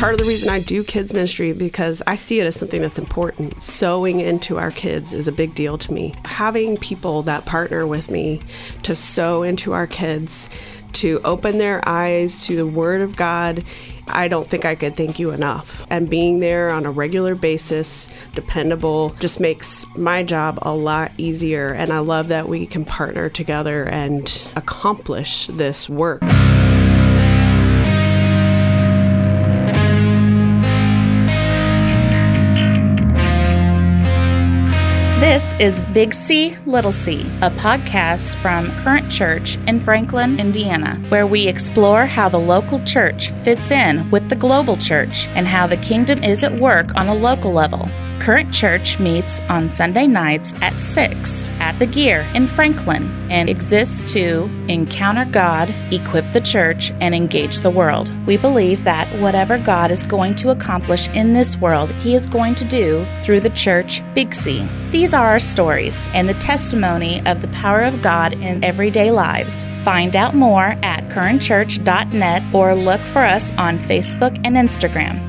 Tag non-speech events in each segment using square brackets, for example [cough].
part of the reason I do kids ministry because I see it as something that's important. Sowing into our kids is a big deal to me. Having people that partner with me to sow into our kids, to open their eyes to the Word of God I don't think I could thank you enough. And being there on a regular basis, dependable, just makes my job a lot easier. And I love that we can partner together and accomplish this work. This is Big C, Little C, a podcast from Current Church in Franklin, Indiana, where we explore how the local church fits in with the global church and how the kingdom is at work on a local level. Current Church meets on Sunday nights at 6 at the Gear in Franklin and exists to encounter God, equip the church, and engage the world. We believe that whatever God is going to accomplish in this world, He is going to do through the church Big C. These are our stories and the testimony of the power of God in everyday lives. Find out more at currentchurch.net or look for us on Facebook and Instagram.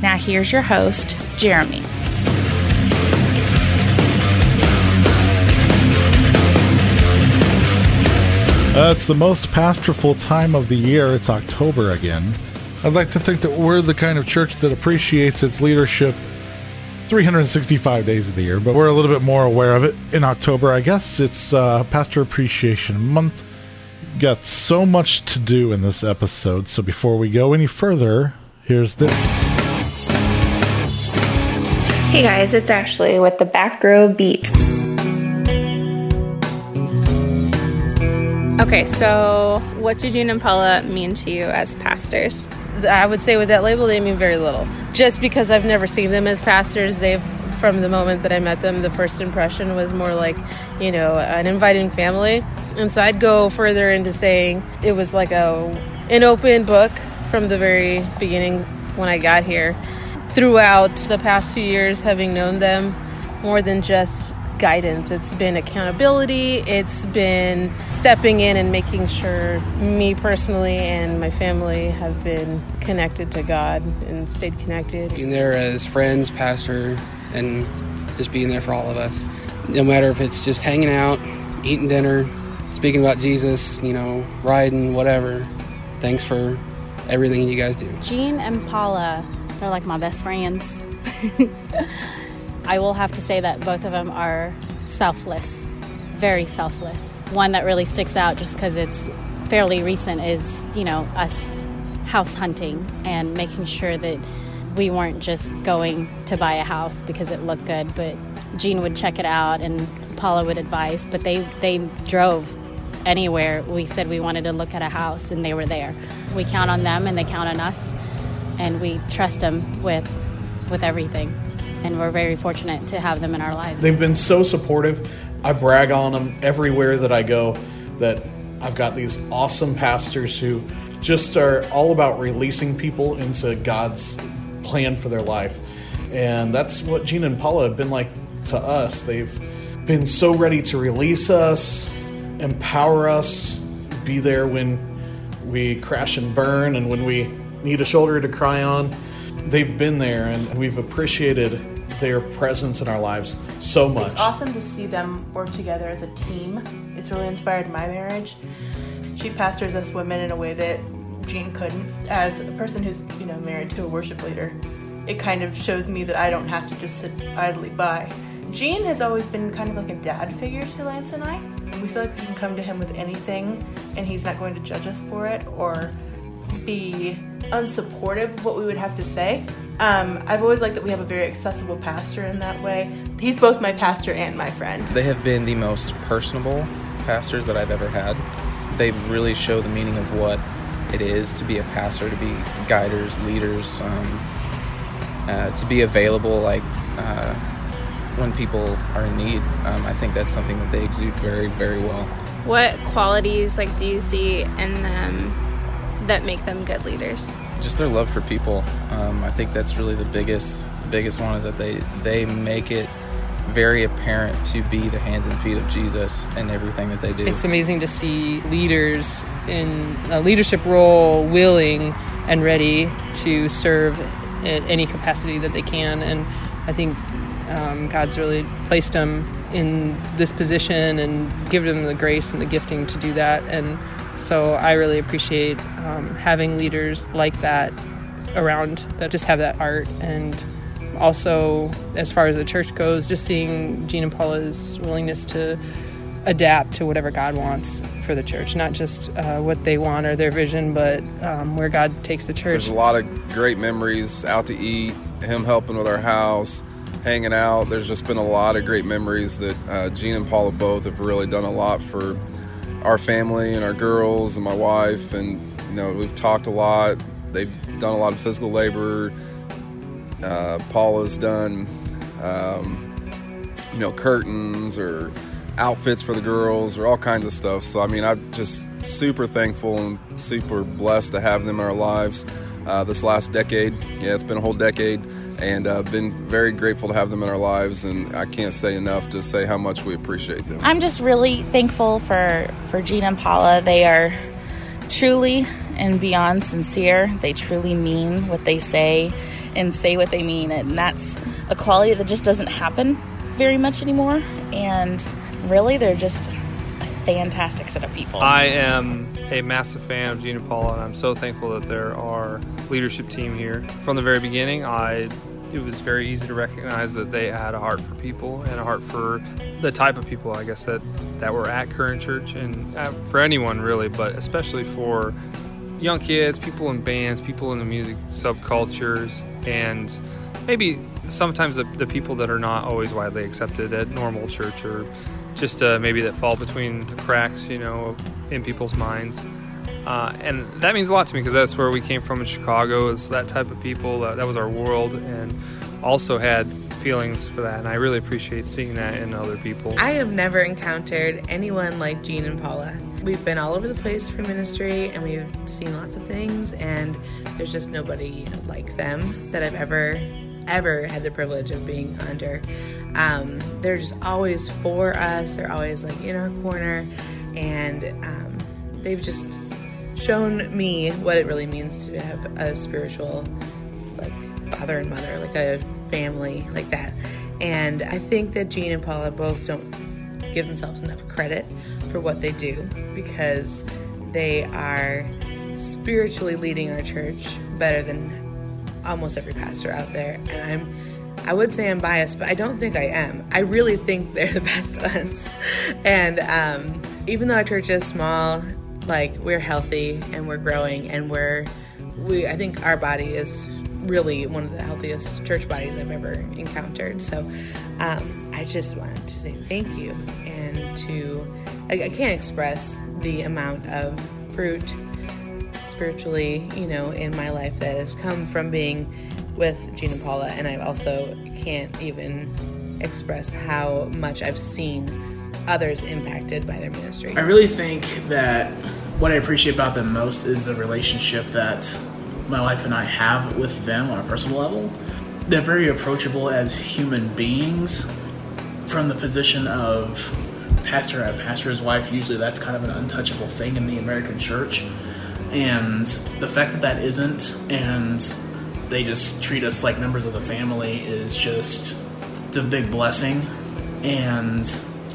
Now, here's your host, Jeremy. Uh, it's the most pastorful time of the year. It's October again. I'd like to think that we're the kind of church that appreciates its leadership 365 days of the year, but we're a little bit more aware of it in October. I guess it's uh, Pastor Appreciation Month. Got so much to do in this episode, so before we go any further, here's this. Hey guys, it's Ashley with the Back Row Beat. Okay, so what do Gene and Paula mean to you as pastors? I would say with that label, they mean very little. Just because I've never seen them as pastors, they've from the moment that I met them, the first impression was more like, you know, an inviting family. And so I'd go further into saying it was like a an open book from the very beginning when I got here. Throughout the past few years, having known them more than just guidance. It's been accountability. It's been stepping in and making sure me personally and my family have been connected to God and stayed connected. Being there as friends, pastor, and just being there for all of us. No matter if it's just hanging out, eating dinner, speaking about Jesus, you know, riding, whatever. Thanks for everything you guys do. Gene and Paula, they're like my best friends. [laughs] I will have to say that both of them are selfless, very selfless. One that really sticks out just because it's fairly recent is, you know, us house hunting and making sure that we weren't just going to buy a house because it looked good, but Gene would check it out and Paula would advise, but they, they drove anywhere we said we wanted to look at a house and they were there. We count on them and they count on us and we trust them with with everything and we're very fortunate to have them in our lives. They've been so supportive. I brag on them everywhere that I go that I've got these awesome pastors who just are all about releasing people into God's plan for their life. And that's what Gina and Paula have been like to us. They've been so ready to release us, empower us, be there when we crash and burn and when we need a shoulder to cry on. They've been there and we've appreciated their presence in our lives so much. It's awesome to see them work together as a team. It's really inspired my marriage. She pastors us women in a way that Gene couldn't. As a person who's, you know, married to a worship leader, it kind of shows me that I don't have to just sit idly by. Gene has always been kind of like a dad figure to Lance and I. We feel like we can come to him with anything and he's not going to judge us for it or be unsupportive of what we would have to say. Um, I've always liked that we have a very accessible pastor in that way. He's both my pastor and my friend. They have been the most personable pastors that I've ever had. They really show the meaning of what it is to be a pastor, to be guiders, leaders, um, uh, to be available like uh, when people are in need. Um, I think that's something that they exude very, very well. What qualities like do you see in them that make them good leaders? Just their love for people. Um, I think that's really the biggest biggest one is that they they make it very apparent to be the hands and feet of Jesus in everything that they do. It's amazing to see leaders in a leadership role willing and ready to serve in any capacity that they can. And I think um, God's really placed them in this position and given them the grace and the gifting to do that. And so I really appreciate um, having leaders like that around that just have that heart and also as far as the church goes just seeing Gene and Paula's willingness to adapt to whatever God wants for the church, not just uh, what they want or their vision, but um, where God takes the church. There's a lot of great memories out to eat, him helping with our house, hanging out. There's just been a lot of great memories that uh, Gene and Paula both have really done a lot for our family and our girls and my wife. And, you know, we've talked a lot. They've done a lot of physical labor. Uh, Paula's done, um, you know, curtains or outfits for the girls or all kinds of stuff. So, I mean, I'm just super thankful and super blessed to have them in our lives uh, this last decade. Yeah, it's been a whole decade, and uh, been very grateful to have them in our lives. And I can't say enough to say how much we appreciate them. I'm just really thankful for for Gene and Paula. They are truly and beyond sincere. They truly mean what they say and say what they mean, and that's a quality that just doesn't happen very much anymore. And really, they're just a fantastic set of people. I am a massive fan of Gene and Paula, and I'm so thankful that they're our leadership team here. From the very beginning, I it was very easy to recognize that they had a heart for people and a heart for the type of people, I guess, that, that were at Current Church and uh, for anyone really, but especially for young kids, people in bands, people in the music subcultures, and maybe sometimes the, the people that are not always widely accepted at normal church or just uh, maybe that fall between the cracks, you know, in people's minds. Uh, and that means a lot to me because that's where we came from in Chicago. It's that type of people. That, that was our world, and also had feelings for that. And I really appreciate seeing that in other people. I have never encountered anyone like Gene and Paula. We've been all over the place for ministry, and we've seen lots of things. And there's just nobody like them that I've ever, ever had the privilege of being under. Um, they're just always for us. They're always like in our corner, and um, they've just shown me what it really means to have a spiritual like father and mother like a family like that. And i think that gene and paula both don't give themselves enough credit for what they do because they are spiritually leading our church better than almost every pastor out there. And i'm i would say i'm biased but i don't think i am. I really think they're [laughs] the best ones. And um, even though our church is small like we're healthy and we're growing and we're we I think our body is really one of the healthiest church bodies I've ever encountered. So um, I just wanted to say thank you and to I, I can't express the amount of fruit spiritually, you know, in my life that has come from being with and Paula, and I also can't even express how much I've seen others impacted by their ministry. I really think that what I appreciate about them most is the relationship that my wife and I have with them on a personal level. They're very approachable as human beings from the position of pastor and pastor's wife. Usually that's kind of an untouchable thing in the American church. And the fact that that isn't, and they just treat us like members of the family, is just a big blessing. And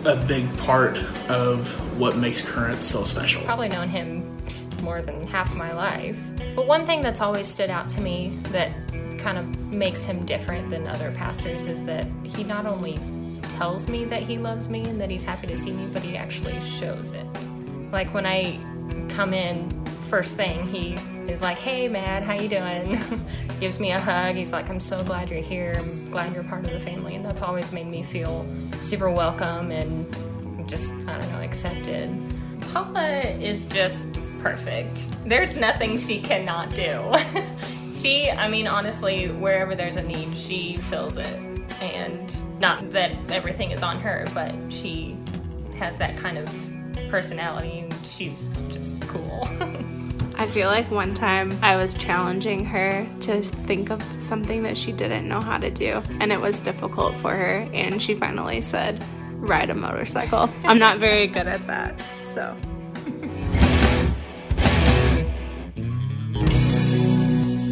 a big part of what makes Current so special. Probably known him more than half my life. But one thing that's always stood out to me that kind of makes him different than other pastors is that he not only tells me that he loves me and that he's happy to see me, but he actually shows it. Like when I come in first thing, he is like, "Hey, Matt, how you doing?" [laughs] Gives me a hug. He's like, "I'm so glad you're here. I'm glad you're part of the family," and that's always made me feel super welcome and just I don't know accepted. Paula is just perfect. There's nothing she cannot do. [laughs] she, I mean, honestly, wherever there's a need, she fills it. And not that everything is on her, but she has that kind of personality and she's just cool. [laughs] I feel like one time I was challenging her to think of something that she didn't know how to do, and it was difficult for her, and she finally said, Ride a motorcycle. I'm not very good at that, so.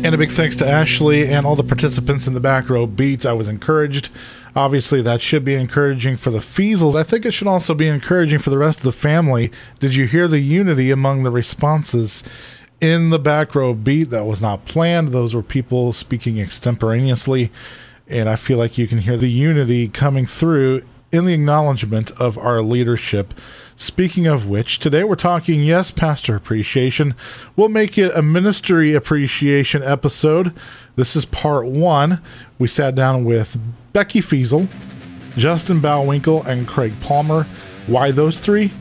And a big thanks to Ashley and all the participants in the back row beats. I was encouraged. Obviously, that should be encouraging for the Feasels. I think it should also be encouraging for the rest of the family. Did you hear the unity among the responses in the back row beat? That was not planned. Those were people speaking extemporaneously. And I feel like you can hear the unity coming through in the acknowledgement of our leadership. Speaking of which, today we're talking, yes, pastor appreciation. We'll make it a ministry appreciation episode. This is part one. We sat down with Becky Feasel, Justin Bowwinkle, and Craig Palmer. Why those three?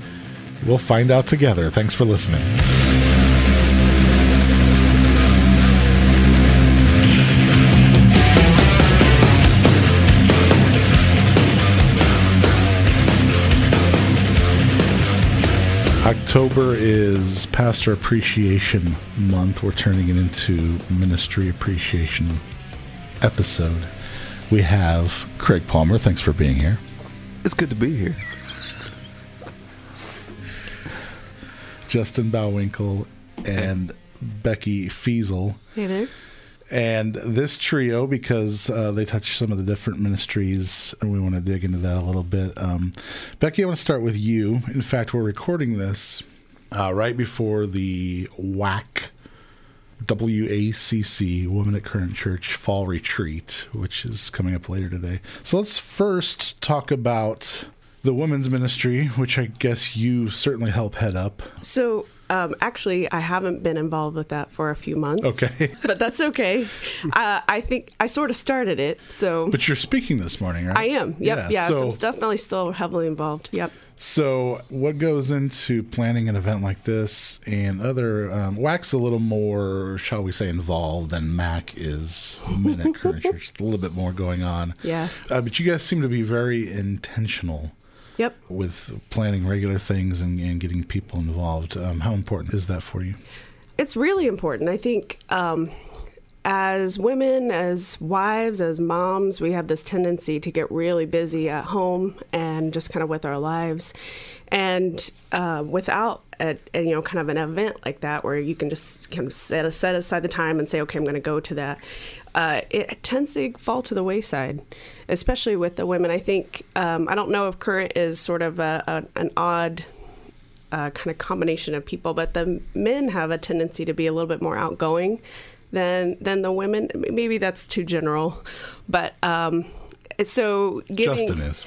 We'll find out together. Thanks for listening. October is Pastor Appreciation Month. We're turning it into Ministry Appreciation episode. We have Craig Palmer. Thanks for being here. It's good to be here. Justin Bowwinkle and Becky Feasel. Hey there. And this trio, because uh, they touch some of the different ministries, and we want to dig into that a little bit. Um, Becky, I want to start with you. In fact, we're recording this uh, right before the WAC, WACC, Women at Current Church Fall Retreat, which is coming up later today. So let's first talk about the women's ministry, which I guess you certainly help head up. So, um, actually, I haven't been involved with that for a few months. Okay. [laughs] but that's okay. uh, I think I sort of started it. So, But you're speaking this morning, right? I am. Yep. Yeah. so, so- I'm definitely still heavily involved. Yep. So, what goes into planning an event like this and other? Um, WAC's a little more, shall we say, involved than MAC is. [laughs] Current Church, a little bit more going on. Yeah. Uh, but you guys seem to be very intentional. Yep. With planning regular things and, and getting people involved. Um, how important is that for you? It's really important. I think um, as women, as wives, as moms, we have this tendency to get really busy at home and just kind of with our lives. And uh, without a, a, you know kind of an event like that where you can just kind of set, set aside the time and say, okay, I'm going to go to that. Uh, it tends to fall to the wayside, especially with the women. I think um, I don't know if current is sort of a, a, an odd uh, kind of combination of people, but the men have a tendency to be a little bit more outgoing than than the women. Maybe that's too general, but um, so giving. Justin is.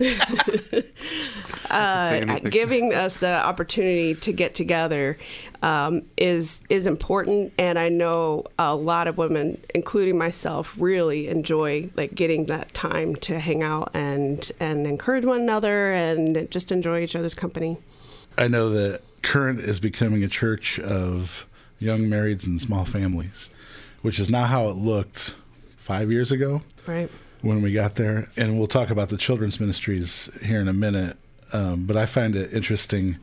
[laughs] uh, giving us the opportunity to get together um, is is important, and I know a lot of women, including myself, really enjoy like getting that time to hang out and and encourage one another and just enjoy each other's company. I know that Current is becoming a church of young marrieds and small families, which is not how it looked five years ago. Right. When we got there, and we'll talk about the children's ministries here in a minute. Um, but I find it interesting.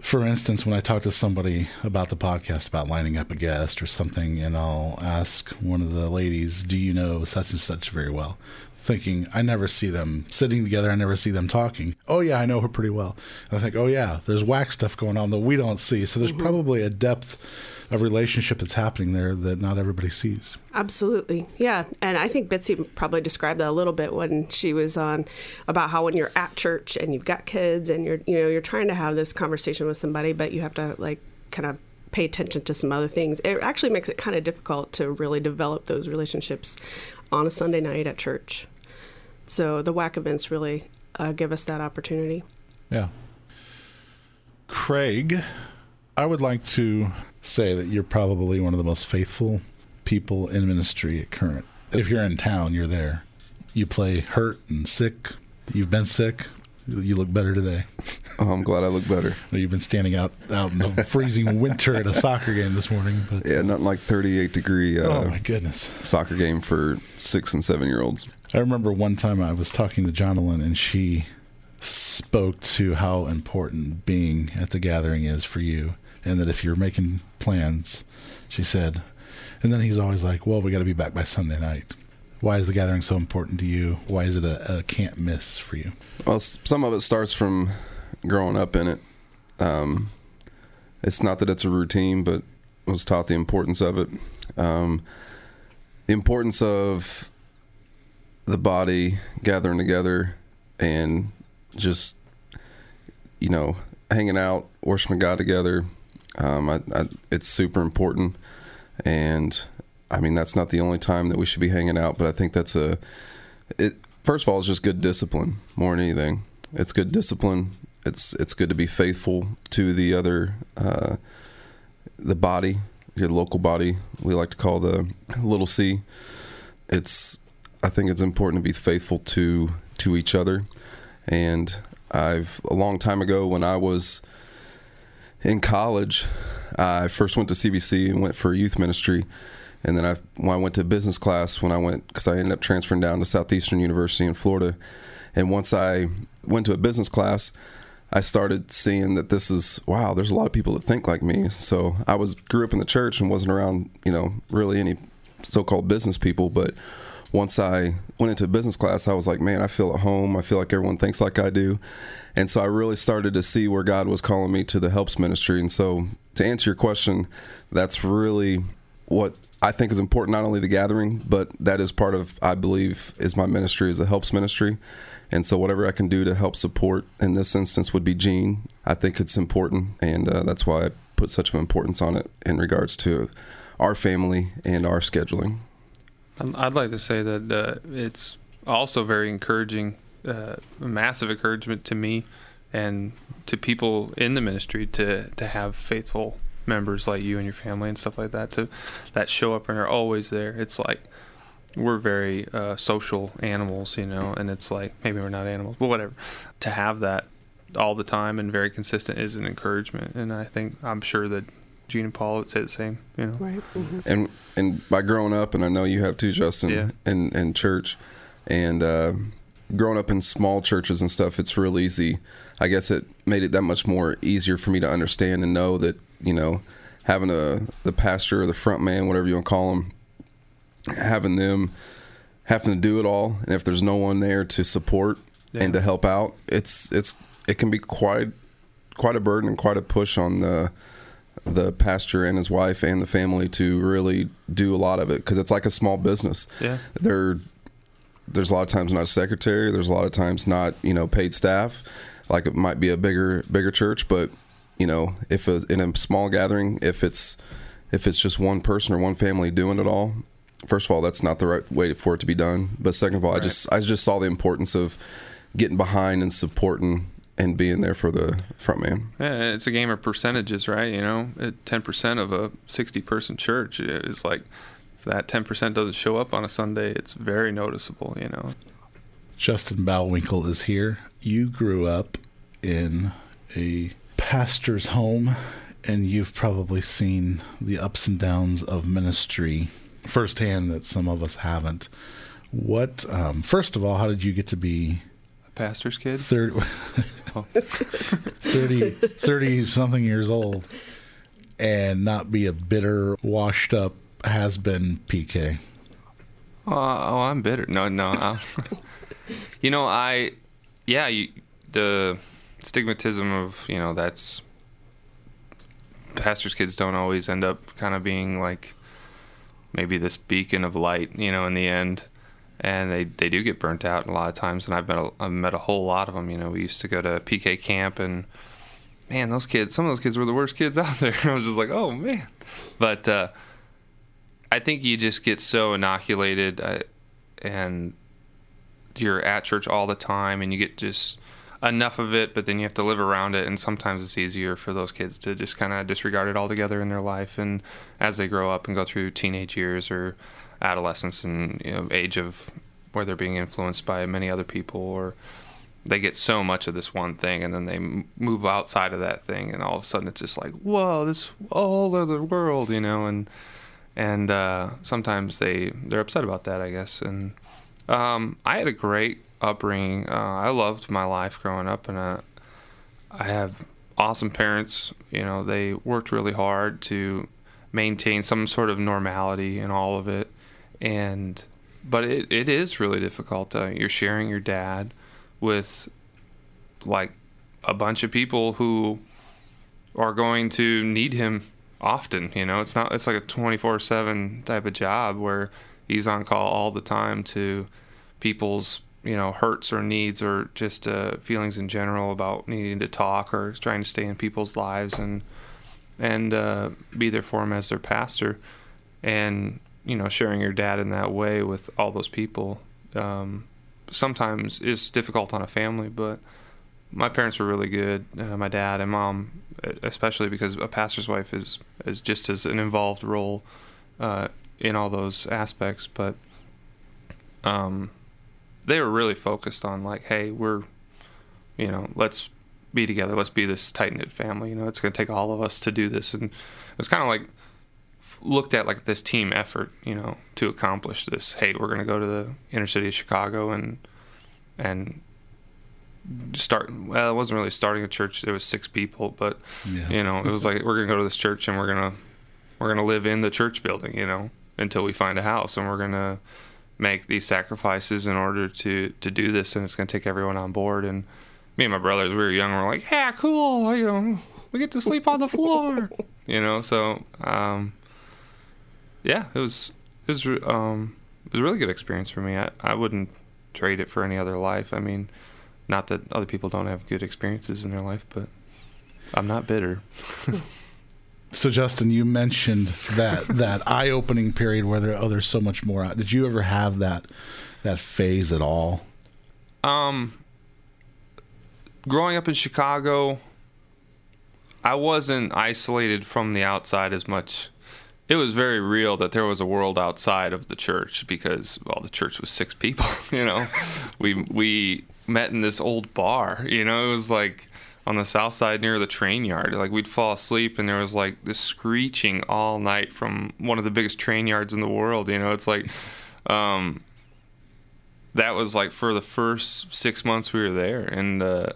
For instance, when I talk to somebody about the podcast about lining up a guest or something, and I'll ask one of the ladies, "Do you know such and such very well?" Thinking I never see them sitting together, I never see them talking. Oh yeah, I know her pretty well. And I think, oh yeah, there's WAC stuff going on that we don't see. So there's Mhm. probably a depth of relationship that's happening there that not everybody sees. Absolutely. Yeah. And I think Betsy probably described that a little bit when she was on about how when you're at church and you've got kids and you're, you know, you're trying to have this conversation with somebody, but you have to like kind of pay attention to some other things. It actually makes it kind of difficult to really develop those relationships on a Sunday night at church. So the WAC events really uh, give us that opportunity. Yeah. Craig, I would like to say that you're probably one of the most faithful people in ministry at current. If you're in town, you're there. You play hurt and sick. You've been sick. You look better today. Oh, I'm glad I look better. [laughs] You've been standing out out in the freezing winter at a soccer game this morning. But Yeah, nothing like 38 degree. Uh, Oh, my goodness. Soccer game for six and seven year olds. I remember one time I was talking to Jonalyn and she spoke to how important being at the gathering is for you. And that if you're making plans, she said, and then he's always like, well, we got to be back by Sunday night. Why is the gathering so important to you? Why is it a, a can't miss for you? Well, some of it starts from growing up in it. Um, it's not that it's a routine, but was taught the importance of it. Um, the importance of the body gathering together and just you know hanging out, worshiping God together. Um, I, I, it's super important, and I mean that's not the only time that we should be hanging out, but I think that's a it. First of all, it's just good discipline more than anything. It's good discipline. It's it's good to be faithful to the other uh, the body, your local body. We like to call the little C. It's I think it's important to be faithful to to each other, and I've a long time ago when I was in college, I first went to CBC and went for youth ministry, and then I when I went to business class when I went because I ended up transferring down to Southeastern University in Florida, and once I went to a business class, I started seeing that this is wow. There's a lot of people that think like me. So I was grew up in the church and wasn't around you know really any so-called business people, but once I went into business class, I was like, man, I feel at home. I feel like everyone thinks like I do. And so I really started to see where God was calling me to the helps ministry. And so to answer your question, that's really what I think is important, not only the gathering, but that is part of, I believe, is my ministry is the helps ministry. And so whatever I can do to help support in this instance would be Gene. I think it's important. And uh, that's why I put such an importance on it in regards to our family and our scheduling. I'd like to say that uh, it's also very encouraging, uh, massive encouragement to me and to people in the ministry to to have faithful members like you and your family and stuff like that to that show up and are always there. It's like we're very uh, social animals, you know, and it's like maybe we're not animals, but whatever. To have that all the time and very consistent is an encouragement, and I think I'm sure that Gene and Paul would say the same, you know. Right. Mm-hmm. And and by growing up, and I know you have too, Justin, Yeah. in in church, and uh, growing up in small churches and stuff, it's real easy. I guess it made it that much more easier for me to understand and know that you know having a the pastor or the front man, whatever you want to call them, having them having to do it all, and if there's no one there to support and to help out, it's it's it can be quite quite a burden and quite a push on the the pastor and his wife and the family to really do a lot of it because it's like a small business. Yeah. There, there's a lot of times not a secretary. There's a lot of times not you know paid staff, like it might be a bigger bigger church. But you know, if a, in a small gathering, if it's if it's just one person or one family doing it all, first of all, that's not the right way for it to be done. But second of all, I just I just saw the importance of getting behind and supporting and being there for the front man. Yeah, it's a game of percentages, right? You know, ten percent of a sixty-person church is like if that ten percent doesn't show up on a Sunday, it's very noticeable. You know. Justin Bowwinkle is here. You grew up in a pastor's home, and you've probably seen the ups and downs of ministry firsthand that some of us haven't. What, um, first of all, how did you get to be a pastor's kid? 30, [laughs] 30, 30 something years old and not be a bitter, washed up, has been PK? Uh, oh, I'm bitter. No, no. [laughs] I'm- you know, I, yeah, you, the stigmatism of you know that's pastors' kids don't always end up kind of being like maybe this beacon of light, you know, in the end, and they they do get burnt out a lot of times. And I've met a, I've met a whole lot of them. You know, we used to go to PK camp and. Man, those kids, some of those kids were the worst kids [laughs] out there. I was just like, oh man. But uh, I think you just get so inoculated uh, and you're at church all the time and you get just enough of it, but then you have to live around it. And sometimes it's easier for those kids to just kind of disregard it altogether in their life. And as they grow up and go through teenage years or adolescence and you know, age of where they're being influenced by many other people or they get so much of this one thing and then they move outside of that thing and all of a sudden it's just like whoa this whole other world you know and and uh, sometimes they they're upset about that i guess and um, i had a great upbringing. Uh, i loved my life growing up and uh, i have awesome parents you know they worked really hard to maintain some sort of normality in all of it and but it, it is really difficult uh, you're sharing your dad with like a bunch of people who are going to need him often. You know, it's not. It's like a twenty four seven type of job where he's on call all the time to people's you know hurts or needs or just uh, feelings in general about needing to talk or trying to stay in people's lives and and uh, be there for them as their pastor and you know sharing your dad in that way with all those people um, sometimes is difficult on a family but my parents were really good uh, my dad and mom especially because a pastor's wife is is just as an involved role uh, in all those aspects but um, they were really focused on like, hey, we're, you know, let's be together. Let's be this tight knit family. You know, it's going to take all of us to do this, and it's kind of like looked at like this team effort. You know, to accomplish this. Hey, we're going to go to the inner city of Chicago and and start. Well, it wasn't really starting a church. There was six people, but yeah. you know, it was like we're going to go to this church and we're gonna we're gonna live in the church building. You know, until we find a house, and we're gonna make these sacrifices in order to to do this, and it's going to take everyone on board. And me and my brothers, we were young, we are like, yeah, cool, you know, we get to sleep on the floor, [laughs] you know. So, um, yeah, it was it was um, it was a really good experience for me. I I wouldn't trade it for any other life. I mean, not that other people don't have good experiences in their life, but I'm not bitter. [laughs] So Justin, you mentioned that [laughs] that eye-opening period where there oh there's so much more. Did you ever have that that phase at all? Um, growing up in Chicago, I wasn't isolated from the outside as much. It was very real that there was a world outside of the church because well, the church was six people. [laughs] You know, we we met in this old bar. You know, it was like on the south side near the train yard. Like we'd fall asleep and there was like this screeching all night from one of the biggest train yards in the world. You know, it's like um, that was like for the first six months we were there, and uh,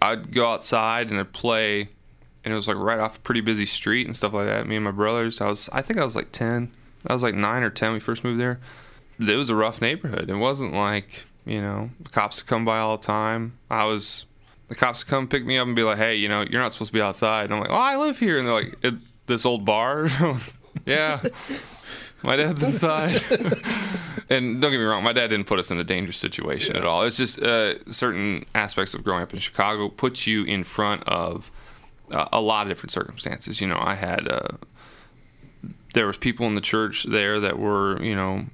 I'd go outside and I'd play, and it was like right off a pretty busy street and stuff like that. Me and my brothers. I was I think I was like ten. I was like nine or ten when we first moved there. It was a rough neighborhood. It wasn't like you know the cops would come by all the time. I was the cops would come pick me up and be like, "Hey, you know, you're not supposed to be outside." And I'm like, "Oh, I live here." And they're like, "This old bar?" [laughs] yeah, my dad's inside. [laughs] and don't get me wrong, my dad didn't put us in a dangerous situation yeah. at all. It's just uh, certain aspects of growing up in Chicago put you in front of a lot of different circumstances. You know, I had uh, there was people in the church there that were, you know,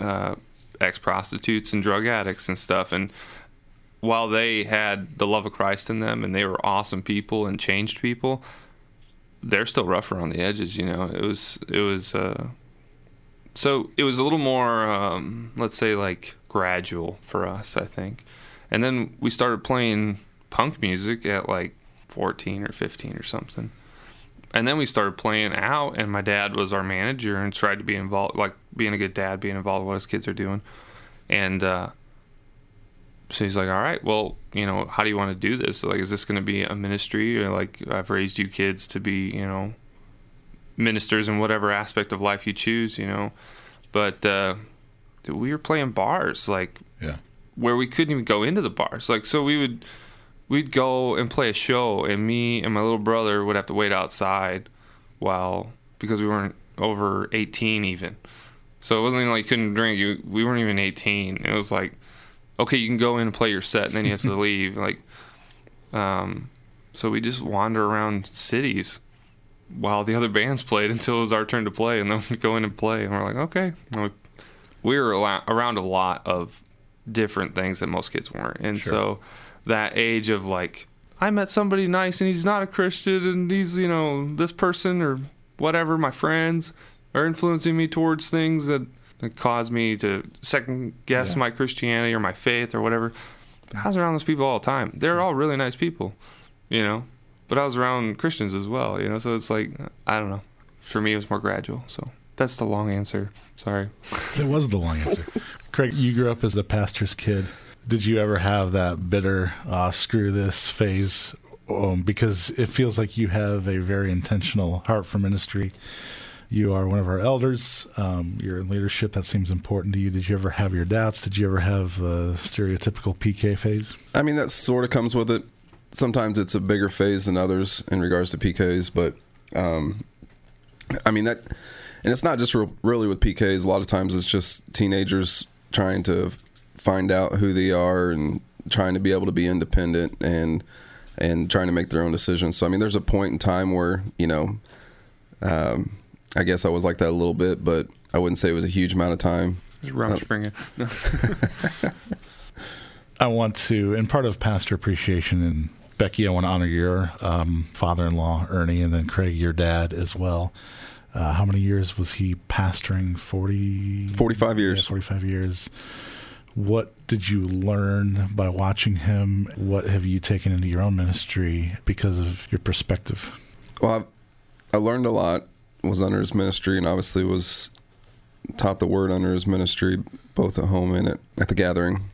uh, ex prostitutes and drug addicts and stuff, and while they had the love of Christ in them and they were awesome people and changed people, they're still rough around the edges. You know, it was it was uh, so it was a little more um, let's say like gradual for us, I think. And then we started playing punk music at like 14 or 15 or something. And then we started playing out, and my dad was our manager and tried to be involved, like being a good dad, being involved in what his kids are doing. And uh, so he's like, all right, well, you know, how do you want to do this? Like, is this going to be a ministry or like I've raised you kids to be, you know, ministers in whatever aspect of life you choose, you know? But uh, we were playing bars, like, yeah, where we couldn't even go into the bars. Like, so we would we'd go and play a show, and me and my little brother would have to wait outside while because we weren't over 18 even. So it wasn't even like you couldn't drink. You, we weren't even 18. It was like okay, you can go in and play your set, and then you have to [laughs] leave. Like, um, so we just wander around cities while the other bands played [laughs] until it was our turn to play, and then we go in and play, and we're like, okay. We were around a lot of different things that most kids weren't, and sure. so that age of like, I met somebody nice, and he's not a Christian, and he's you know this person or whatever, my friends are influencing me towards things that that caused me to second guess yeah. my Christianity or my faith or whatever. I was around those people all the time. They're all really nice people, you know. But I was around Christians as well, you know. So it's like I don't know. For me, it was more gradual. So that's the long answer. Sorry. it was the long answer. Craig, you grew up as a pastor's kid. Did you ever have that bitter uh, screw this phase? Um, because it feels like you have a very intentional heart for ministry you are one of our elders. Um, you're in leadership. That seems important to you. Did you ever have your doubts? Did you ever have a stereotypical PK phase? I mean, that sort of comes with it. Sometimes it's a bigger phase than others in regards to PKs, but Um, I mean that, and it's not just re- really with PKs. A lot of times it's just teenagers trying to find out who they are and trying to be able to be independent and and trying to make their own decisions. So I mean, there's a point in time where you know, um, I guess I was like that a little bit, but I wouldn't say it was a huge amount of time. It's Rumspringa. [laughs] I want to, in part of pastor appreciation, and Becky, I want to honor your um, father-in-law Ernie, and then Craig, your dad as well. Uh, how many years was he pastoring? 40? 45 years. Yeah, 45 years. What did you learn by watching him? What have you taken into your own ministry because of your perspective? Well, I, I learned a lot. Was under his ministry, and obviously was taught the word under his ministry, both at home and at, at the gathering.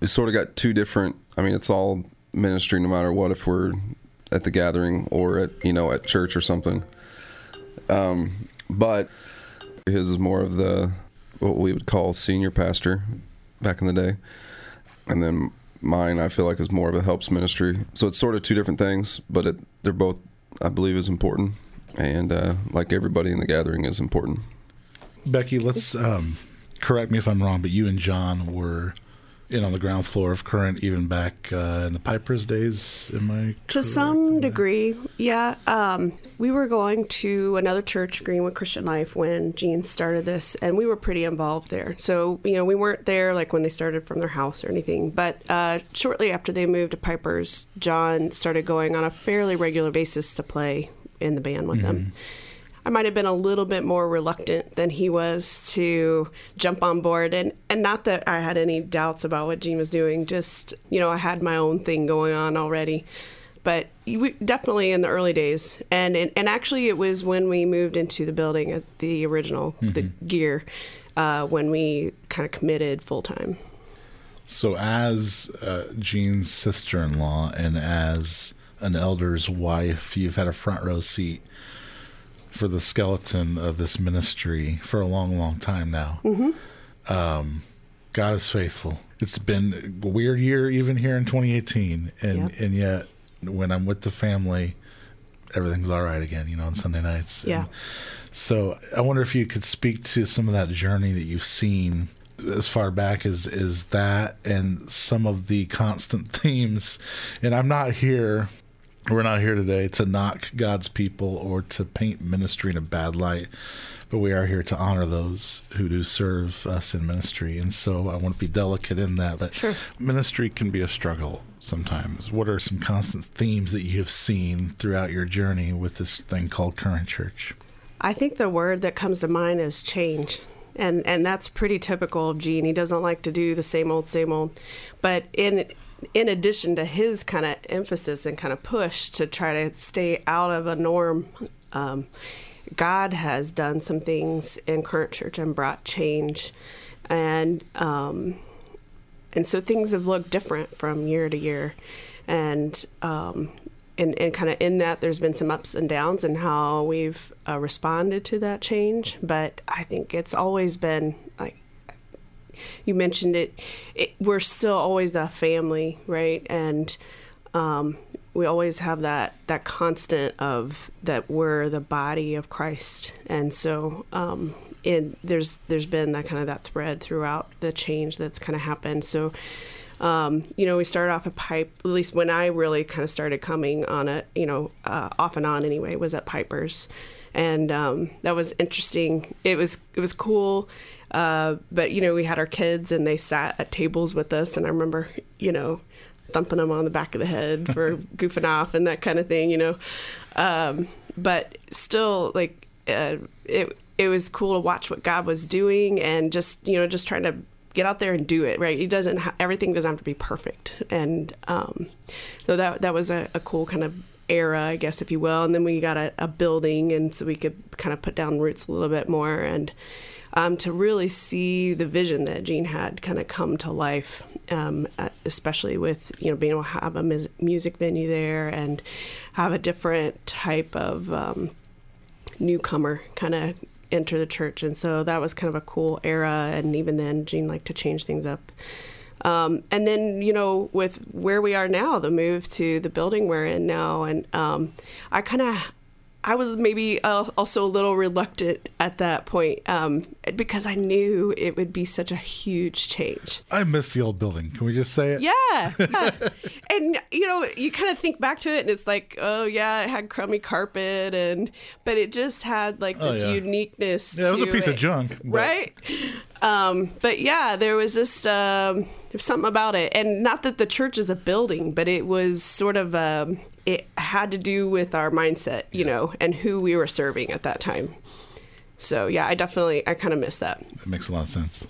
We sort of got two different. I mean, it's all ministry, no matter what. If we're at the gathering or at you know at church or something. Um, but his is more of the what we would call senior pastor back in the day, and then mine I feel like is more of a helps ministry. So it's sort of two different things, but it, they're both I believe is important, and uh, like everybody in the gathering is important. Becky, let's um, correct me if I'm wrong, but you and John were in on the ground floor of Current even back uh, in the Piper's days. Am I to some degree? Yeah, um, we were going to another church, Greenwood Christian Life, when Gene started this, and we were pretty involved there. So you know, we weren't there like when they started from their house or anything. But uh, shortly after they moved to Piper's, John started going on a fairly regular basis to play in the band with them. I might have been a little bit more reluctant than he was to jump on board. And, and not that I had any doubts about what Gene was doing, just, you know, I had my own thing going on already. But we, definitely in the early days. And, and, and actually, it was when we moved into the building at the original, the gear, uh, when we kind of committed full time. So, as uh, Gene's sister in law and as an elder's wife, you've had a front row seat for the skeleton of this ministry for a long, long time now. Mm-hmm. Um, God is faithful. It's been a weird year, even here in 2018, and Yep. and yet when I'm with the family, everything's all right again. You know, on Sunday nights. Yeah. And so I wonder if you could speak to some of that journey that you've seen as far back as is that and some of the constant [laughs] themes. And I'm not here we're not here today to knock God's people or to paint ministry in a bad light, but we are here to honor those who do serve us in ministry. And so I want to be delicate in that. But Sure. ministry can be a struggle sometimes. What are some constant themes that you have seen throughout your journey with this thing called Current Church? I think the word that comes to mind is change. And and that's pretty typical of Gene. He doesn't like to do the same old, same old. But in in addition to his kind of emphasis and kind of push to try to stay out of a norm, um, God has done some things in current church and brought change. And um, and so things have looked different from year to year and um, and, and kind of in that there's been some ups and downs in how we've uh, responded to that change but i think it's always been like you mentioned it, it we're still always the family right and um, we always have that that constant of that we're the body of Christ, and so um, there's there's been that kind of that thread throughout the change that's kind of happened. So. Um, you know, we started off at Pipe. At least when I really kind of started coming on it, you know, uh, off and on anyway, was at Piper's, and um, that was interesting. It was it was cool, uh, but you know, we had our kids and they sat at tables with us, and I remember, you know, thumping them on the back of the head [laughs] for goofing off and that kind of thing, you know. Um, but still, like uh, it, it was cool to watch what God was doing and just you know just trying to get out there and do it. Right? He doesn't. Ha- everything doesn't have to be perfect, and um, so that that was a, a cool kind of era, I guess, if you will. And then we got a, a building, and so we could kind of put down roots a little bit more and. Um, to really see the vision that Gene had kind of come to life, um, uh, especially with you know being able to have a mus- music venue there and have a different type of um, newcomer kind of enter the church, and so that was kind of a cool era. And even then, Gene liked to change things up. Um, and then you know with where we are now, the move to the building we're in now, and um, I kind of I was maybe uh, also a little reluctant at that point um, because I knew it would be such a huge change. I miss the old building. Can we just say it? Yeah. [laughs] yeah. and you know, you kind of think back to it and it's like, oh yeah, it had crummy carpet and but it just had like Oh, this yeah. uniqueness. Yeah, it was a piece of junk, but- Right? Um, but yeah, there was just um, there was something about it. And not that the church is a building, but it was sort of um, it had to do with our mindset, you know, and who we were serving at that time. So yeah, I definitely I kind of miss that. That makes a lot of sense.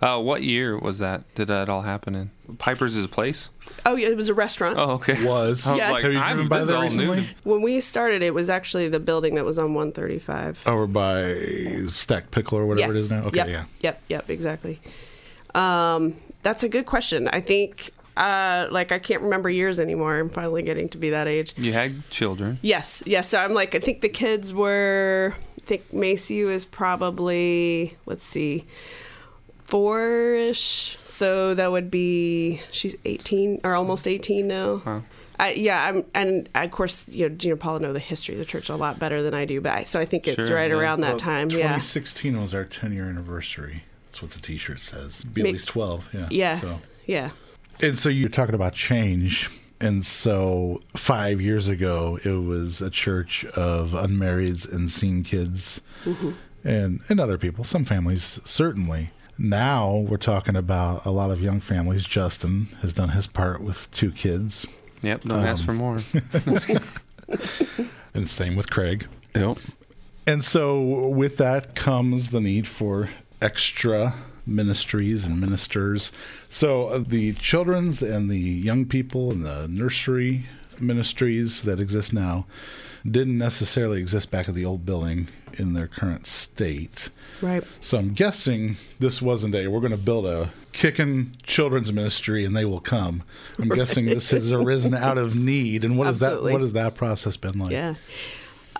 Uh, what year was that? Did that all happen in? Piper's is a place. Oh yeah, it was a restaurant. Oh, okay. Was [laughs] I was Yeah. like, Have you I'm, driven by there all new recently? When we started, it was actually the building that was on 135. Over by Stack Pickle or whatever it is now. Okay, yep. yeah. Yep. Yep. Exactly. Um, that's a good question. I think, uh, like, I can't remember years anymore. I'm finally getting to be that age. You had children. Yes. Yes. So I'm like, I think the kids were. I think Macy was probably. Let's see. Four-ish. So that would be. She's 18 or almost 18 now. Wow. I, yeah, I'm, and of course, you know, Gene and Paula know the history of the church a lot better than I do. But I, so I think it's Sure, right yeah. around that Well, time. Yeah. 2016 was our 10 year anniversary. That's what the t shirt says. Be Ma- at least 12. Yeah. Yeah. So. Yeah. And so you're talking about change. And so five years ago, it was a church of unmarrieds and seen kids Mhm. and, and other people, some families, certainly. Now we're talking about a lot of young families. Justin has done his part with two kids. Yep. Don't ask for more. [laughs] [laughs] and same with Craig. Yep. And so with that comes the need for extra ministries and ministers. So uh, the children's and the young people and the nursery ministries that exist now didn't necessarily exist back at the old building in their current state. Right. So I'm guessing this wasn't a we're going to build a kicking children's ministry and they will come. I'm guessing this has arisen out of need. And what Absolutely. that? What has that process been like? Yeah.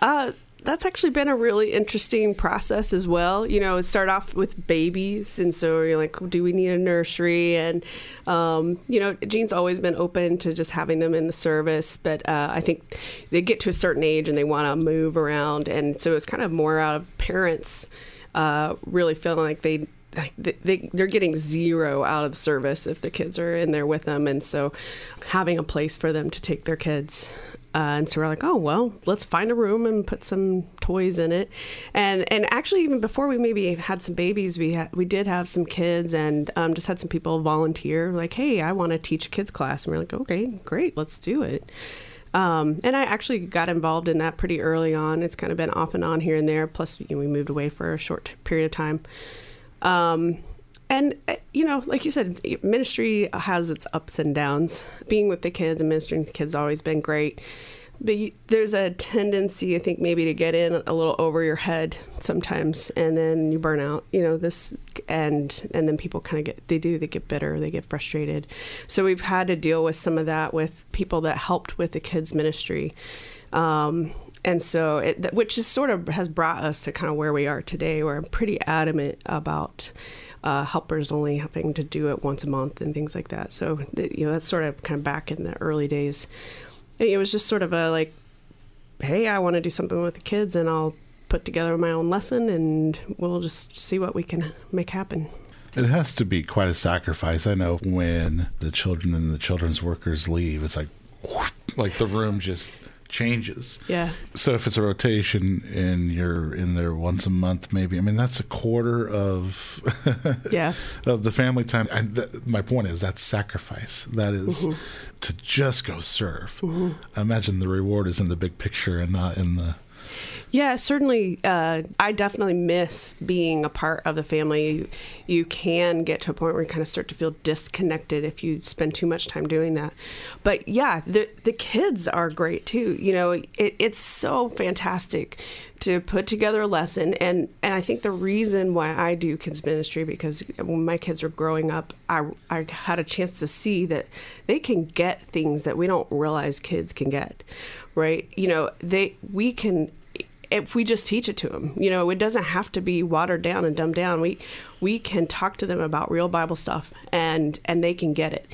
Uh, that's actually been a really interesting process as well. You know, it started off with babies, and so you're like, do we need a nursery? And um, you know, Gene's always been open to just having them in the service, but uh, I think they get to a certain age and they want to move around, and so it's kind of more out of parents uh, really feeling like they they, they they're getting zero out of the service if the kids are in there with them and so having a place for them to take their kids uh, and so we're like oh well let's find a room and put some toys in it and and actually even before we maybe had some babies we had we did have some kids and um, just had some people volunteer like hey i want to teach a kids class and we're like okay great let's do it um, and I actually got involved in that pretty early on. It's kind of been off and on here and there. Plus, you know, we moved away for a short period of time. Um, and uh, you know, like you said, ministry has its ups and downs. Being with the kids and ministering to kids always been great. But you, there's a tendency, I think, maybe to get in a little over your head sometimes, and then you burn out. You know this, and and then people kind of get they do they get bitter, they get frustrated. So we've had to deal with some of that with people that helped with the kids ministry. Um, and so it, which is sort of has brought us to kind of where we are today where i'm pretty adamant about uh, helpers only having to do it once a month and things like that. So you know that's sort of kind of back in the early days. It was just sort of a like hey i want to do something with the kids and i'll put together my own lesson and we'll just see what we can make happen. It has to be quite a sacrifice. I know when the children and the children's workers leave, it's like, [laughs] like the room just changes. Yeah. So if it's a rotation and you're in there once a month, maybe I mean that's a quarter of [laughs] Yeah. of the family time. And th- my point is that's sacrifice. That is Mhm. to just go serve. Mhm. I imagine the reward is in the big picture and not in the Yeah, certainly. Uh, I definitely miss being a part of the family. You, you can get to a point where you kind of start to feel disconnected if you spend too much time doing that. But yeah, the the kids are great too. You know, it, it's so fantastic to put together a lesson, and and I think the reason why I do kids ministry because when my kids were growing up, I I had a chance to see that they can get things that we don't realize kids can get. Right? You know, they we can if we just teach it to them you know it doesn't have to be watered down and dumbed down we we can talk to them about real bible stuff and and they can get it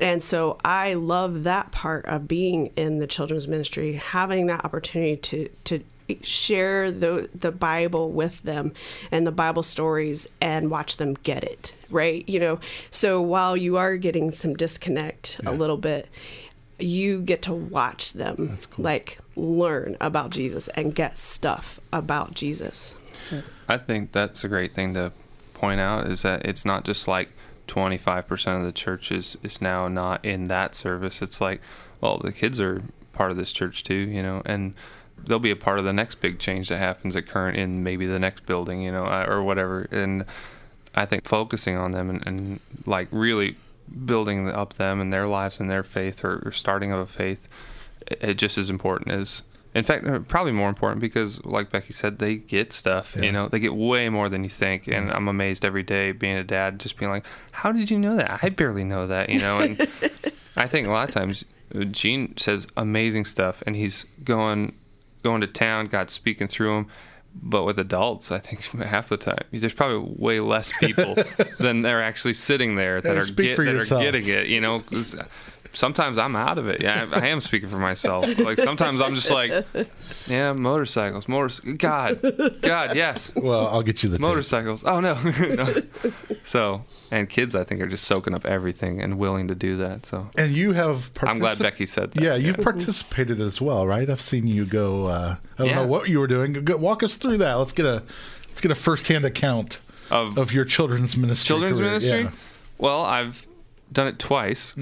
and so i love that part of being in the children's ministry having that opportunity to to share the the Bible with them and the Bible stories and watch them get it, right? You know, so while you are getting some disconnect a little bit, you get to watch them cool. like learn about Jesus and get stuff about Jesus. I think that's a great thing to point out is that it's not just like 25% of the church is, is now not in that service. It's like, well, the kids are part of this church too, you know, and they'll be a part of the next big change that happens at current in maybe the next building, you know, or whatever. And I think focusing on them and, and like really building up them and their lives and their faith or, or starting of a faith, it, just as important as in fact, uh, probably more important because, like Becky said, they get stuff. You know, they get way more than you think, and I'm amazed every day being a dad, just being like, "How did you know that? I barely know that." You know, and [laughs] I think a lot of times uh, Gene says amazing stuff, and he's going going to town, God speaking through him. But with adults, I think [laughs] half the time there's probably way less people [laughs] than they're actually sitting there that Yeah, are get, that are getting it. You know, 'cause sometimes I'm out of it. Yeah, I, I am speaking for myself. Like sometimes I'm just like, yeah, motorcycles, motors. God, God, yes. Well, I'll get you the tape. motorcycles. Oh no. [laughs] No. So, and kids, I think, are just soaking up everything and willing to do that. So, And you have. I'm glad Becky said that. Yeah, you've participated as well, right? I've seen you go. Uh, I don't Yeah. know what you were doing. Go, walk us through that. Let's get a let's get a firsthand account of your children's ministry. children's career. ministry. Yeah. Well, I've done it twice,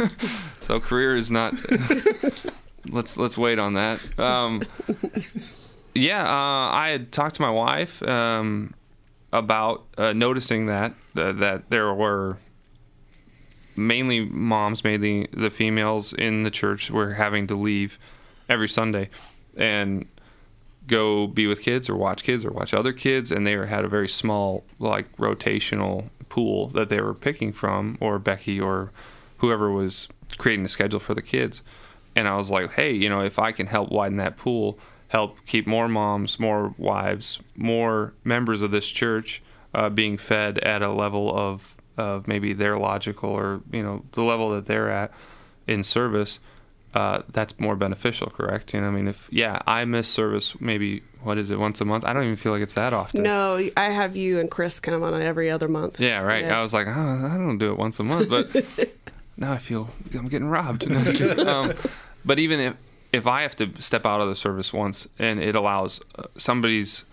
[laughs] so career is not. [laughs] let's let's wait on that. Um, yeah, uh, I had talked to my wife um, about uh, noticing that uh, that there were mainly moms, mainly the females in the church, were having to leave every Sunday and go be with kids or watch kids or watch other kids and they had a very small like rotational pool that they were picking from or Becky or whoever was creating the schedule for the kids. And I was like hey you know if I can help widen that pool help keep more moms more wives more members of this church uh, being fed at a level of of maybe their logical or you know the level that they're at in service uh, that's more beneficial, correct? You know, I mean, if yeah, I miss service maybe what is it once a month? I don't even feel like it's that often. No, I have you and Chris come on every other month. Yeah, right. Yeah. I was like, oh, I don't do it once a month, but [laughs] now I feel I'm getting robbed. [laughs] No, just kidding. um, but even if if I have to step out of the service once and it allows uh, somebody's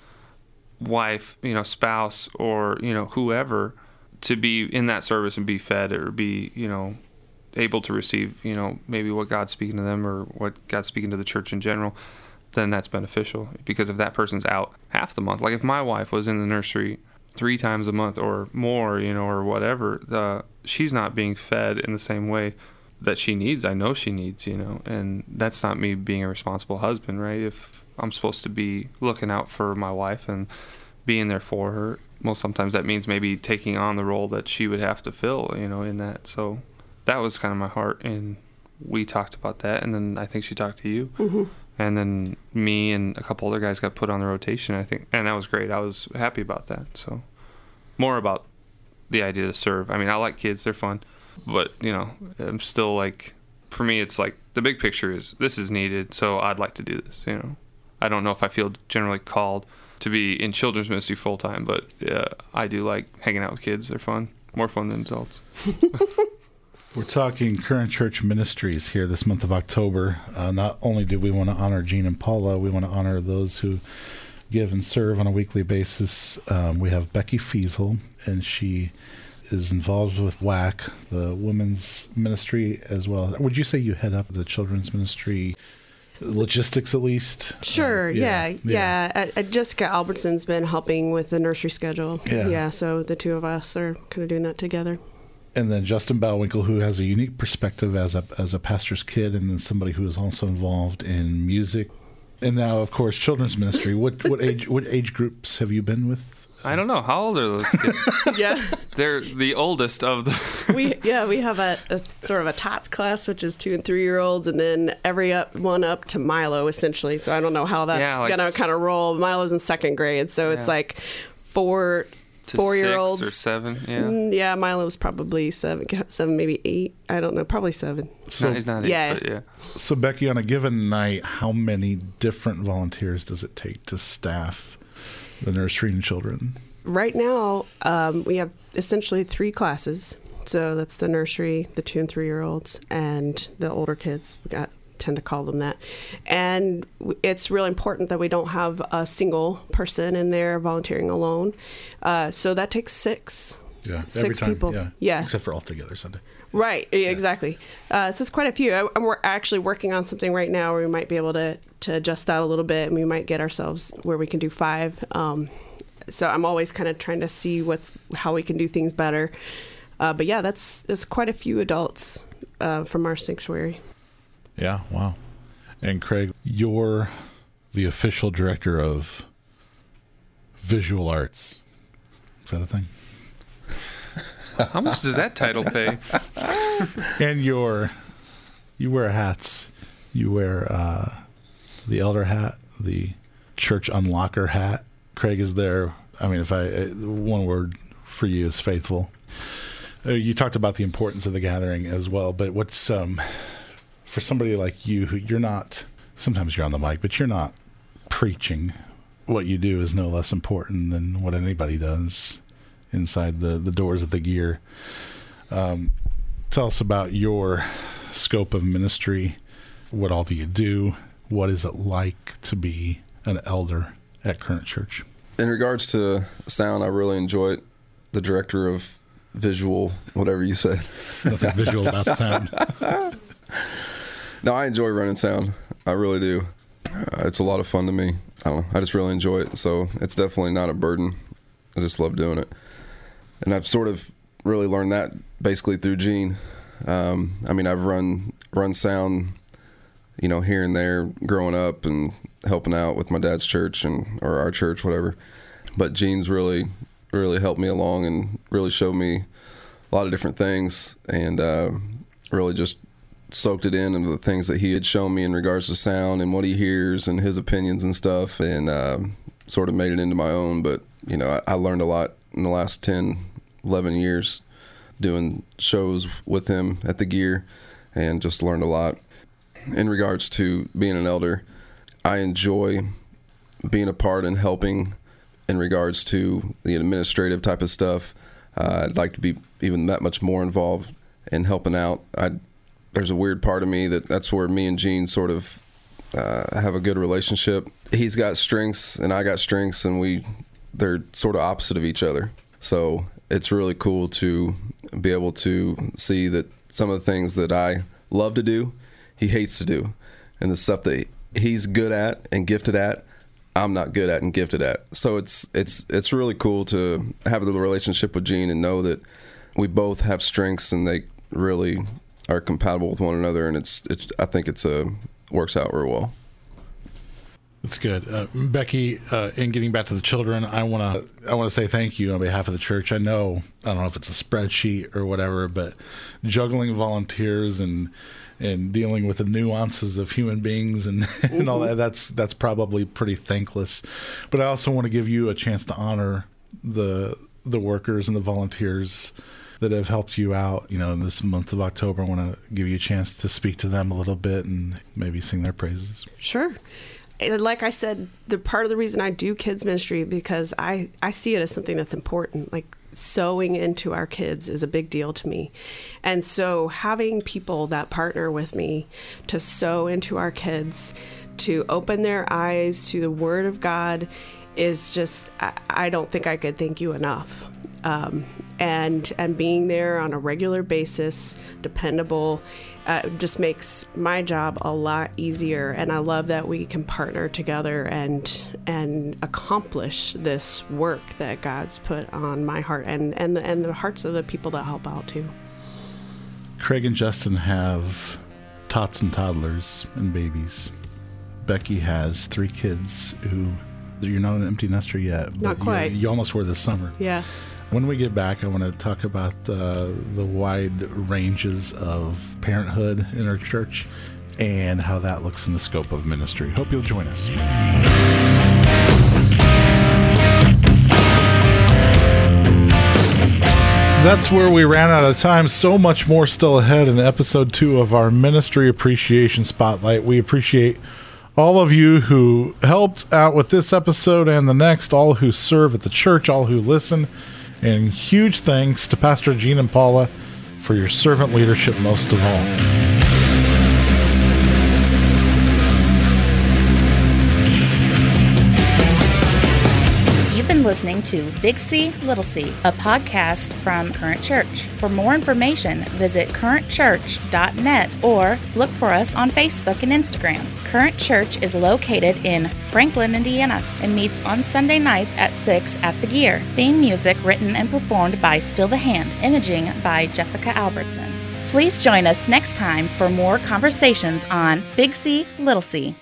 wife, you know, spouse, or you know, whoever to be in that service and be fed or be, you know, able to receive, you know, maybe what God's speaking to them or what God's speaking to the church in general, then that's beneficial. Because if that person's out half the month, like if my wife was in the nursery three times a month or more, you know, or whatever, the she's not being fed in the same way that she needs. I know she needs, you know, and that's not me being a responsible husband, right? If I'm supposed to be looking out for my wife and being there for her, well, sometimes that means maybe taking on the role that she would have to fill, you know, in that. So that was kind of my heart, and we talked about that, and then I think she talked to you, Mhm. and then me and a couple other guys got put on the rotation, I think, and that was great. I was happy about that. So more about the idea to serve. I mean, I like kids; they're fun, but you know, I'm still like, for me, it's like the big picture is this is needed, so I'd like to do this. You know, I don't know if I feel generally called to be in children's ministry full time, but uh, I do like hanging out with kids. They're fun, more fun than adults. [laughs] We're talking current church ministries here this month of October. Uh, not only do we want to honor Gene and Paula, we want to honor those who give and serve on a weekly basis. Um, we have Becky Fiesel, and she is involved with WAC, the women's ministry, as well. Would you say you head up the children's ministry logistics at least? Sure. Uh, yeah. Yeah. Uh, uh, Jessica Albertson's been helping with the nursery schedule. Yeah. Yeah. So the two of us are kind of doing that together. And then Justin Bowwinkle, who has a unique perspective as a as a pastor's kid, and then somebody who is also involved in music, and now of course children's ministry. What what age what age groups have you been with? I don't know how old are those kids. [laughs] yeah. They're the oldest of the. [laughs] we yeah we have a, a sort of a tots class which is two and three year olds and then every up one up to milo essentially so i don't know how that's Yeah, like gonna kind of roll milo's in second grade so it's like four to four year olds or seven. Yeah. Mm, yeah, Milo's probably seven, [laughs] seven, maybe eight. I don't know, probably seven. no, he's not eight, yeah. but yeah. So, Becky, on a given night, how many different volunteers does it take to staff the nursery and children? Right now, um, we have essentially three classes. So that's the nursery, the two and three year olds, and the older kids. We got tend to call them that. And it's really important that we don't have a single person in there volunteering alone. Uh, so that takes six. Yeah, six every time. people. Yeah, yeah. except for all together Sunday. Right, yeah, exactly. Uh, so it's quite a few. I, and we're actually working on something right now where we might be able to, to adjust that a little bit and we might get ourselves where we can do five. Um, so I'm always kind of trying to see what's how we can do things better. Uh, but yeah, that's that's quite a few adults uh, from our sanctuary. Yeah, wow. And Craig, you're the official director of visual arts. Is that a thing? [laughs] How much does that title pay? [laughs] and your you wear hats. You wear uh, the elder hat, the church unlocker hat. Craig is there. I mean, if I uh, one word for you is faithful. Uh, you talked about the importance of the gathering as well, but what's um, for somebody like you who you're not. Sometimes you're on the mic, but you're not preaching. What you do is no less important than what anybody does inside the the doors of the gear. Um, tell us about your scope of ministry. What all do you do? What is it like to be an elder at Current Church? In regards to sound, I really enjoy it. The director of visual, whatever you said. There's nothing visual about sound. [laughs] no, I enjoy running sound. I really do. Uh, it's a lot of fun to me. I don't know. I just really enjoy it. So it's definitely not a burden. I just love doing it. And I've sort of really learned that basically through Gene. Um, I mean, I've run run sound, you know, here and there growing up and helping out with my dad's church and or our church, whatever. But Gene's really really helped me along and really showed me a lot of different things and uh, really just soaked it in into the things that he had shown me in regards to sound and what he hears and his opinions and stuff and uh, sort of made it into my own but you know I, I learned a lot in the last 10 11 years doing shows with him at the gear and just learned a lot in regards to being an elder i enjoy being a part and helping in regards to the administrative type of stuff. Uh, I'd like to be even that much more involved in helping out. I there's a weird part of me that that's where me and Gene sort of uh, have a good relationship. He's got strengths and I got strengths, and we they're sort of opposite of each other. So it's really cool to be able to see that some of the things that I love to do, he hates to do, and the stuff that he's good at and gifted at, I'm not good at and gifted at. So it's it's it's really cool to have the relationship with Gene and know that we both have strengths and they really are compatible with one another. And it's, it's I think it's a works out real well. That's good, uh, Becky. Uh, in getting back to the children, I want to I want to say thank you on behalf of the church. I know I don't know if it's a spreadsheet or whatever, but juggling volunteers and and dealing with the nuances of human beings and, [laughs] and all that that's that's probably pretty thankless. But I also want to give you a chance to honor the the workers and the volunteers that have helped you out. You know, in this month of October, I want to give you a chance to speak to them a little bit and maybe sing their praises. Sure. And like I said, the part of the reason I do kids ministry because I I see it as something that's important. Like sowing into our kids is a big deal to me. And so having people that partner with me to sow into our kids, to open their eyes to the word of God is just I, I don't think I could thank you enough. Um, and and being there on a regular basis, dependable, uh, just makes my job a lot easier. And I love that we can partner together and and accomplish this work that God's put on my heart and and the, and the hearts of the people that help out too. Craig and Justin have tots and toddlers and babies. Becky has three kids who you're not an empty nester yet. Not quite. You, you almost were this summer. Yeah. When we get back, I want to talk about uh, the wide ranges of parenthood in our church and how that looks in the scope of ministry. Hope you'll join us. That's where we ran out of time. So much more still ahead in episode two of our Ministry Appreciation Spotlight. We appreciate all of you who helped out with this episode and the next, all who serve at the church, all who listen, and huge thanks to Pastor Gene and Paula for your servant leadership most of all. Listening to Big C, Little C, a podcast from Current Church. For more information, visit currentchurch.net or look for us on Facebook and Instagram. Current Church is located in Franklin, Indiana, and meets on Sunday nights at 6 at the Gear. Theme music written and performed by Still the Hand, imaging by Jessica Albertson. Please join us next time for more conversations on Big C, Little C.